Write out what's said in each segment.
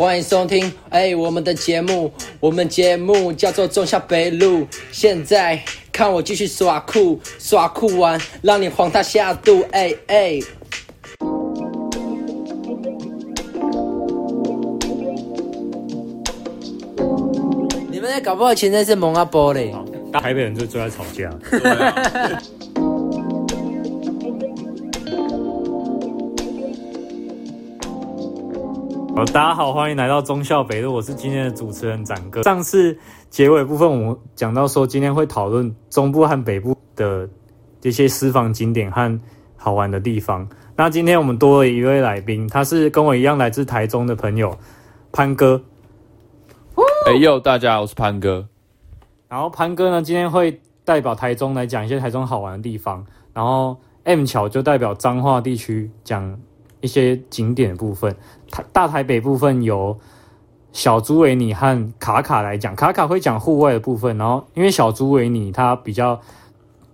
欢迎收听，哎，我们的节目，我们节目叫做中下北路。现在看我继续耍酷，耍酷完让你黄他下肚，哎哎。你们在搞不好前阵是蒙阿波嘞。台北人就最爱吵架。好，大家好，欢迎来到中校北路，我是今天的主持人展哥。上次结尾部分，我们讲到说，今天会讨论中部和北部的这些私房景点和好玩的地方。那今天我们多了一位来宾，他是跟我一样来自台中的朋友潘哥。哎呦，大家好，我是潘哥。然后潘哥呢，今天会代表台中来讲一些台中好玩的地方，然后 M 巧就代表彰化地区讲一些景点的部分。台大台北部分由小猪维尼和卡卡来讲，卡卡会讲户外的部分，然后因为小猪维尼他比较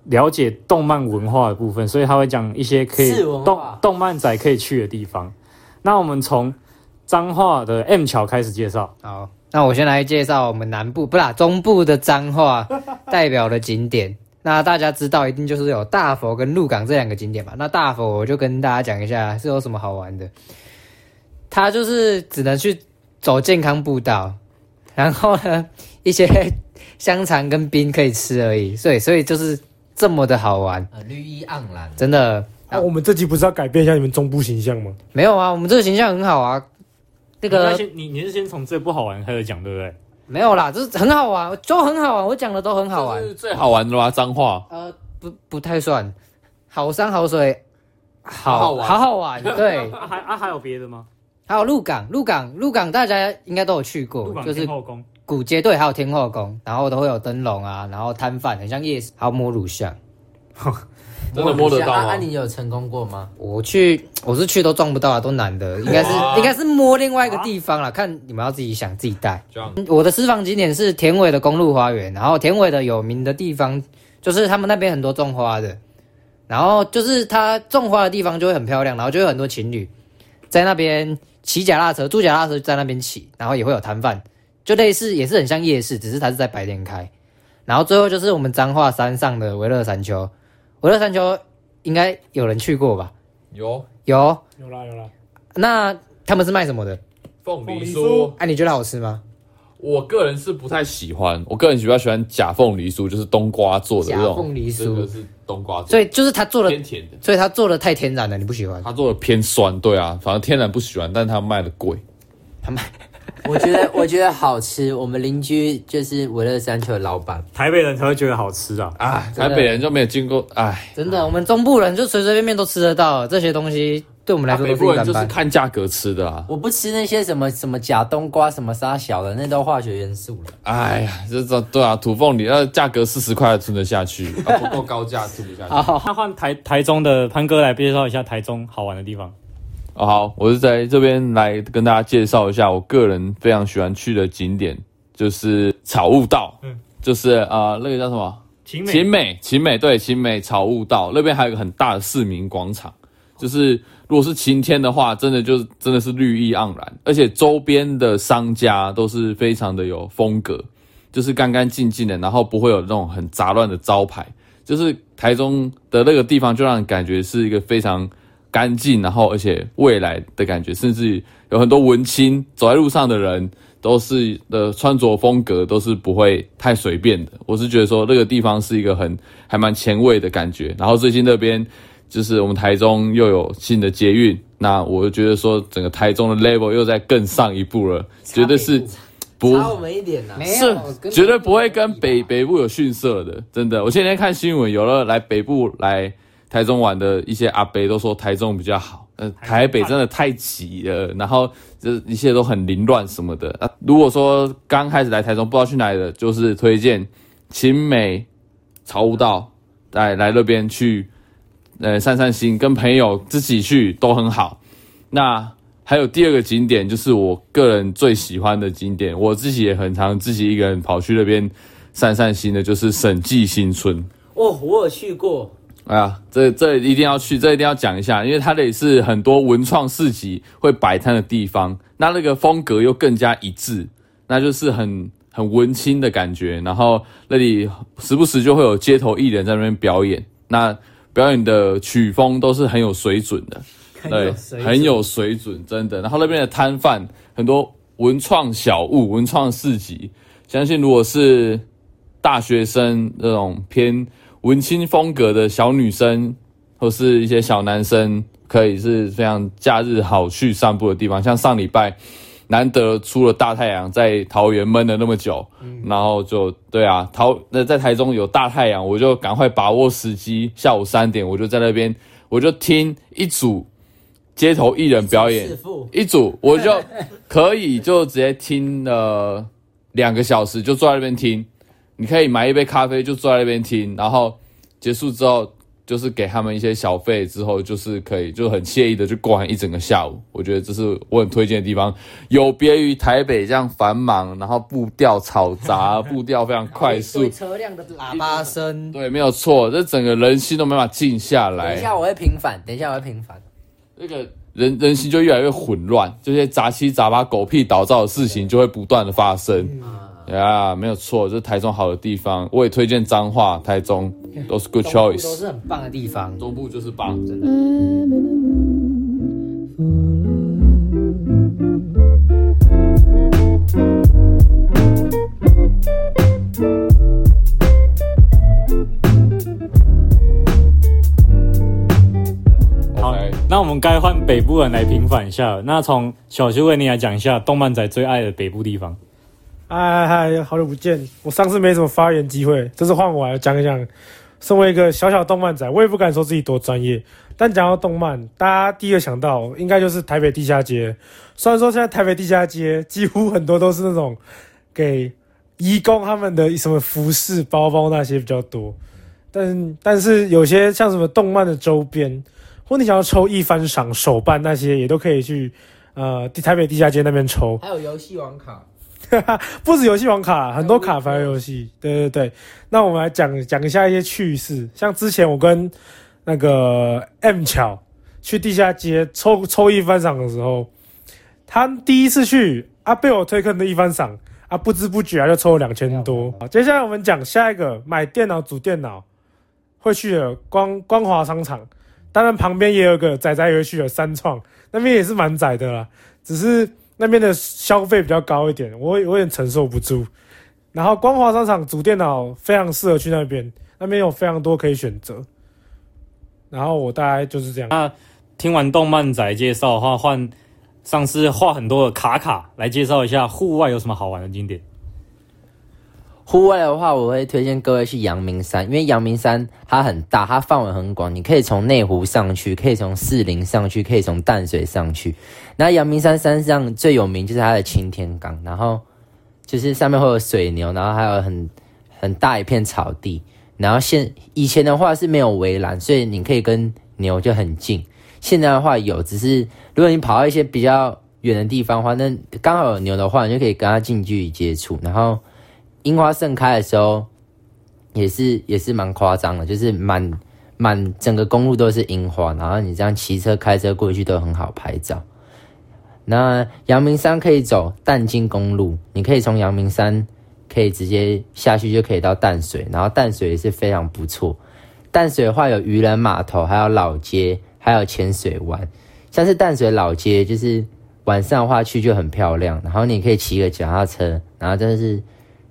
了解动漫文化的部分，所以他会讲一些可以动动漫仔可以去的地方。那我们从彰化的 M 桥开始介绍。好，那我先来介绍我们南部不啦，中部的彰化代表的景点。那大家知道一定就是有大佛跟鹿港这两个景点嘛。那大佛我就跟大家讲一下是有什么好玩的。它就是只能去走健康步道，然后呢，一些香肠跟冰可以吃而已，所以所以就是这么的好玩，绿意盎然，真的。那、啊、我们这集不是要改变一下你们中部形象吗？没有啊，我们这个形象很好啊。那个，你你，你是先从最不好玩开始讲，对不对？没有啦，就是很好玩，都很好玩，我讲的都很好玩。是最好玩的吗？脏话？呃，不，不太算。好山好水，好好玩，好好玩。对，还啊还有别的吗？还有鹿港，鹿港，鹿港，大家应该都有去过，就是古街对，还有天后宫，然后都会有灯笼啊，然后摊贩，很像夜市，还有摸乳像，真的摸得到吗？那、啊、你有成功过吗？我去，我是去都撞不到啊，都难的，应该是应该是摸另外一个地方啦，看你们要自己想自己带。我的私房景点是田尾的公路花园，然后田尾的有名的地方就是他们那边很多种花的，然后就是它种花的地方就会很漂亮，然后就有很多情侣在那边。骑脚踏车，租脚踏车在那边骑，然后也会有摊贩，就类似也是很像夜市，只是它是在白天开。然后最后就是我们彰化山上的维乐山丘，微乐山丘应该有人去过吧？有有有啦有啦。那他们是卖什么的？凤梨酥。哎、啊，你觉得好吃吗？我个人是不太喜欢，我个人比较喜欢假凤梨酥，就是冬瓜做的这种。假凤梨酥是冬瓜做的，所以就是他做的偏甜的，所以他做的太天然了，你不喜欢？他做的偏酸，对啊，反正天然不喜欢，但是他卖的贵。他卖，我觉得我觉得好吃。我们邻居就是维乐山丘的老板，台北人才会觉得好吃啊！啊，台北人就没有经过，哎，真的，我们中部人就随随便便都吃得到这些东西。对我们来说，北部人就是看价格吃的啊！我不吃那些什么什么假冬瓜、什么沙小的，那都化学元素了。哎呀，这这对啊，土凤梨那价格四十块吞得下去，啊、不够高价吃不下去。好，那换台台中的潘哥来介绍一下台中好玩的地方。哦，好，我是在这边来跟大家介绍一下我个人非常喜欢去的景点，就是草悟道。嗯，就是啊、呃，那个叫什么？秦美，秦美，对，秦美草悟道那边还有一个很大的市民广场，就是。如果是晴天的话，真的就是真的是绿意盎然，而且周边的商家都是非常的有风格，就是干干净净的，然后不会有那种很杂乱的招牌。就是台中的那个地方，就让人感觉是一个非常干净，然后而且未来的感觉，甚至有很多文青走在路上的人，都是的穿着风格都是不会太随便的。我是觉得说那个地方是一个很还蛮前卫的感觉。然后最近那边。就是我们台中又有新的捷运，那我就觉得说整个台中的 level 又在更上一步了，绝对是不差我们一点呐，是绝对不会跟北北部有逊色的，真的。我前天看新闻，有了来北部来台中玩的一些阿伯都说台中比较好，呃，台北真的太挤了，然后这一切都很凌乱什么的。啊，如果说刚开始来台中不知道去哪里的，就是推荐勤美草悟道，来来那边去。呃，散散心，跟朋友自己去都很好。那还有第二个景点，就是我个人最喜欢的景点，我自己也很常自己一个人跑去那边散散心的，就是审计新村。哦，我有去过。哎呀，这这一定要去，这一定要讲一下，因为它也是很多文创市集会摆摊的地方，那那个风格又更加一致，那就是很很文青的感觉。然后那里时不时就会有街头艺人在那边表演，那表演的曲风都是很有水准的，对，很有水准，真的。然后那边的摊贩很多文创小物、文创市集，相信如果是大学生那种偏。文青风格的小女生，或是一些小男生，可以是非常假日好去散步的地方。像上礼拜，难得出了大太阳，在桃园闷了那么久，嗯、然后就对啊，桃那在台中有大太阳，我就赶快把握时机。下午三点，我就在那边，我就听一组街头艺人表演，一组我就可以就直接听了两个小时，就坐在那边听。你可以买一杯咖啡，就坐在那边听，然后结束之后，就是给他们一些小费，之后就是可以就很惬意的去过完一整个下午。我觉得这是我很推荐的地方，有别于台北这样繁忙，然后步调嘈杂，步调非常快速，车辆的喇叭声，对，没有错，这整个人心都没办法静下来。等一下我会平反，等一下我会平反，那个人人心就越来越混乱，这些杂七杂八、狗屁倒灶的事情就会不断的发生。嗯呀，yeah, 没有错，这是台中好的地方，我也推荐彰化、台中都是 good choice，都是很棒的地方，中部就是棒，真的。好，Okay. 那我们该换北部人来平反一下，那从小徐为你来讲一下动漫仔最爱的北部地方。嗨嗨，好久不见！我上次没什么发言机会，这次换我来讲一讲。身为一个小小动漫仔，我也不敢说自己多专业，但讲到动漫，大家第一个想到应该就是台北地下街。虽然说现在台北地下街几乎很多都是那种给义工他们的什么服饰、包包那些比较多，但但是有些像什么动漫的周边，或你想要抽一番赏手办那些，也都可以去呃台北地下街那边抽。还有游戏王卡。不止游戏王卡，很多卡牌游戏。对对对，那我们来讲讲一下一些趣事。像之前我跟那个 M 巧去地下街抽抽一番赏的时候，他第一次去啊，被我推坑的一番赏啊，不知不觉啊就抽了两千多。好，接下来我们讲下一个买电脑组电脑会去的光光华商场，当然旁边也有个仔仔也会去的三创，那边也是蛮窄的啦，只是。那边的消费比较高一点，我有点承受不住。然后光华商场主电脑非常适合去那边，那边有非常多可以选择。然后我大概就是这样。那听完动漫仔介绍的话，换上次画很多的卡卡来介绍一下户外有什么好玩的景点。户外的话，我会推荐各位去阳明山，因为阳明山它很大，它范围很广，你可以从内湖上去，可以从士林上去，可以从淡水上去。那阳明山山上最有名就是它的擎天岗，然后就是上面会有水牛，然后还有很很大一片草地。然后现以前的话是没有围栏，所以你可以跟牛就很近。现在的话有，只是如果你跑到一些比较远的地方的话，那刚好有牛的话，你就可以跟它近距离接触，然后。樱花盛开的时候，也是也是蛮夸张的，就是满满整个公路都是樱花，然后你这样骑车开车过去都很好拍照。那阳明山可以走淡金公路，你可以从阳明山可以直接下去就可以到淡水，然后淡水也是非常不错。淡水的话有渔人码头，还有老街，还有浅水湾。像是淡水老街，就是晚上的话去就很漂亮，然后你可以骑个脚踏车，然后真的是。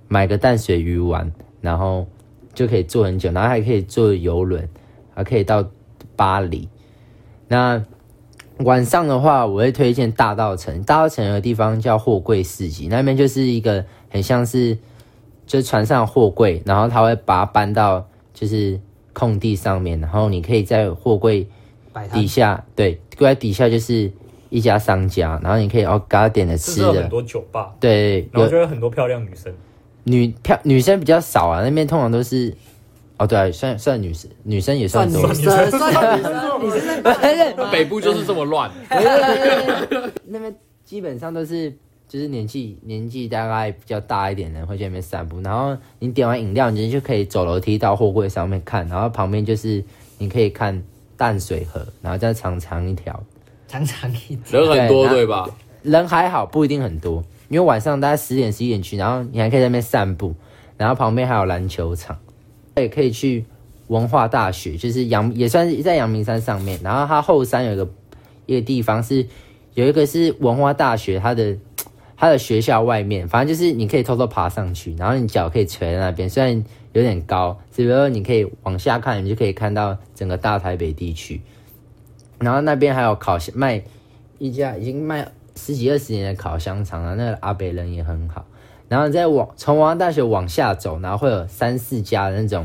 买个淡水鱼丸，然后就可以坐很久，然后还可以坐游轮，还可以到巴黎。那晚上的话，我会推荐大道城。大道城有个地方叫货柜市集，那边就是一个很像是，就是船上货柜，然后他会把它搬到就是空地上面，然后你可以在货柜底下，对，柜在底下就是一家商家，然后你可以哦给他点的吃的，很多酒吧，对，然后就有很多漂亮女生。女漂女生比较少啊，那边通常都是，哦对啊，算算女生，女生也算多，算女生，算女生，女生，北部就是这么乱，那边基本上都是就是年纪年纪大概比较大一点的人会去那边散步。然后你点完饮料，你就可以走楼梯到货柜上面看，然后旁边就是你可以看淡水河，然后再长长一条，长长一条，人很多对吧？人还好，不一定很多，因为晚上大概十点十一点去，然后你还可以在那边散步，然后旁边还有篮球场，也可以去文化大学，就是阳也算是在阳明山上面，然后它后山有一个一个地方是有一个是文化大学，它的 它的学校外面，反正就是你可以偷偷爬上去，然后你脚可以垂在那边，虽然有点高，只不过你可以往下看，你就可以看到整个大台北地区，然后那边还有烤箱卖一家已经卖。十几二十年的烤香肠啊，那个阿北人也很好。然后再往从王大学往下走，然后会有三四家的那种，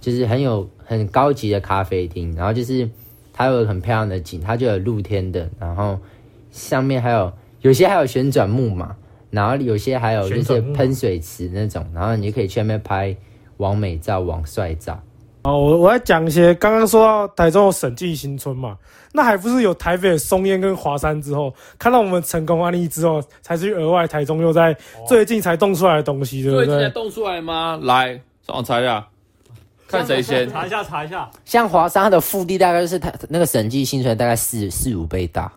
就是很有很高级的咖啡厅。然后就是它有很漂亮的景，它就有露天的，然后上面还有有些还有旋转木马，然后有些还有就是喷水池那种，然后你就可以去那边拍网美照、网帅照。哦，我我来讲一些，刚刚说到台中有审计新村嘛，那还不是有台北的松烟跟华山之后，看到我们成功案例之后，才去额外台中又在最近才动出来的东西，对不对？最近才动出来吗？来上网查一下，看谁先。查一下，查一下。像华山它的腹地大概就是它那个审计新村大概四四五倍大，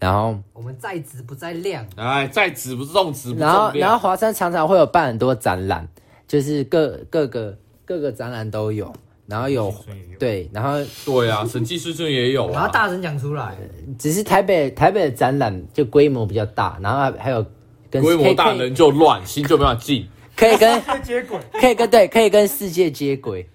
然后我们在质不在量，哎，在质不是重质，然后然后华山常常会有办很多展览，就是各各个各个展览都有。然后有对，然后对啊，审计师证也有，然后大声讲出来，只是台北台北的展览就规模比较大，然后还还有跟规模大人就乱，心就没法静，可以跟 接轨，可以跟对，可以跟世界接轨，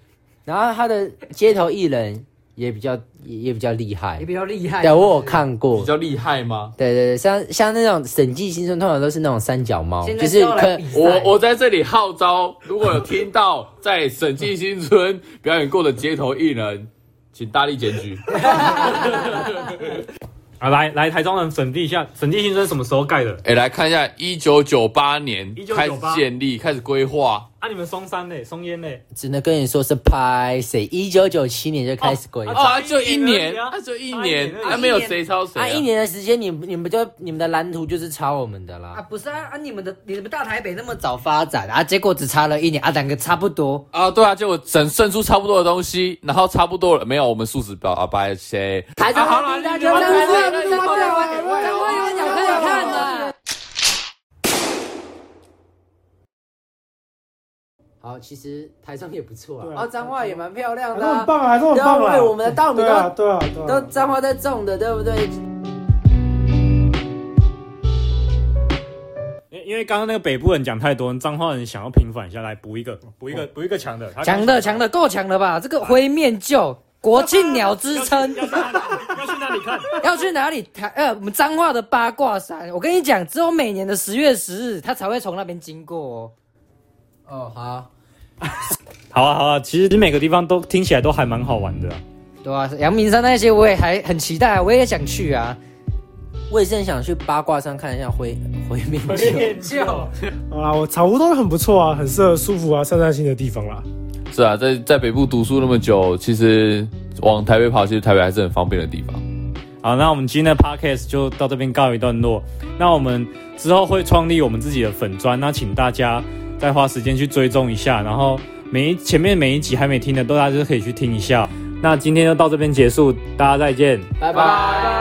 然后他的街头艺人。也比较也也比较厉害，也比较厉害。对，我有看过。比较厉害吗？对对对，像像那种审计新村，通常都是那种三脚猫，就是可我我在这里号召，如果有听到在审计新村 表演过的街头艺人，请大力检举。啊，来来，台中人审计一下，审计新村什么时候盖的？哎、欸，来看一下，一九九八年开始建立，开始规划。啊，你们松山嘞，松烟嘞，只能跟你说是拍谁？一九九七年就开始规划，啊，就一年，啊，就一年，还没有谁抄谁。啊，一年的时间，你你们就你们的蓝图就是抄我们的啦。啊，不是啊，啊，你们的你们大台北那么早发展啊，结果只差了一年啊，两个差不多啊，对啊，结果整剩出差不多的东西，然后差不多了，没有我们数值表啊，拍谁？台中好了，大家。好，其实台中也不错啊，哦，彰化也蛮漂亮的，很棒啊，都很棒啊。我们的稻米都，对啊，都彰化在种的，对不对？因因为刚刚那个北部人讲太多，彰化人想要平反一下来补一个，补一个，补一个强的，强的，强的，够强了吧？这个灰面鹫。国庆鸟之称，要去哪里看？要去哪里？台呃，我们彰化的八卦山。我跟你讲，只有每年的十月十日，它才会从那边经过哦。哦，好，好啊，好啊。其实每个地方都听起来都还蛮好玩的。对啊，阳明山那些我也还很期待，我也想去啊。我也是很想去八卦山看一下灰 灰面鷲。好啦，我草屋都很不错啊，很适合舒服啊、散散心的地方啦。是啊，在在北部读书那么久，其实往台北跑，其实台北还是很方便的地方。好，那我们今天的 podcast 就到这边告一段落。那我们之后会创立我们自己的粉砖，那请大家再花时间去追踪一下。然后每一前面每一集还没听的，都大家就是可以去听一下。那今天就到这边结束，大家再见，拜拜。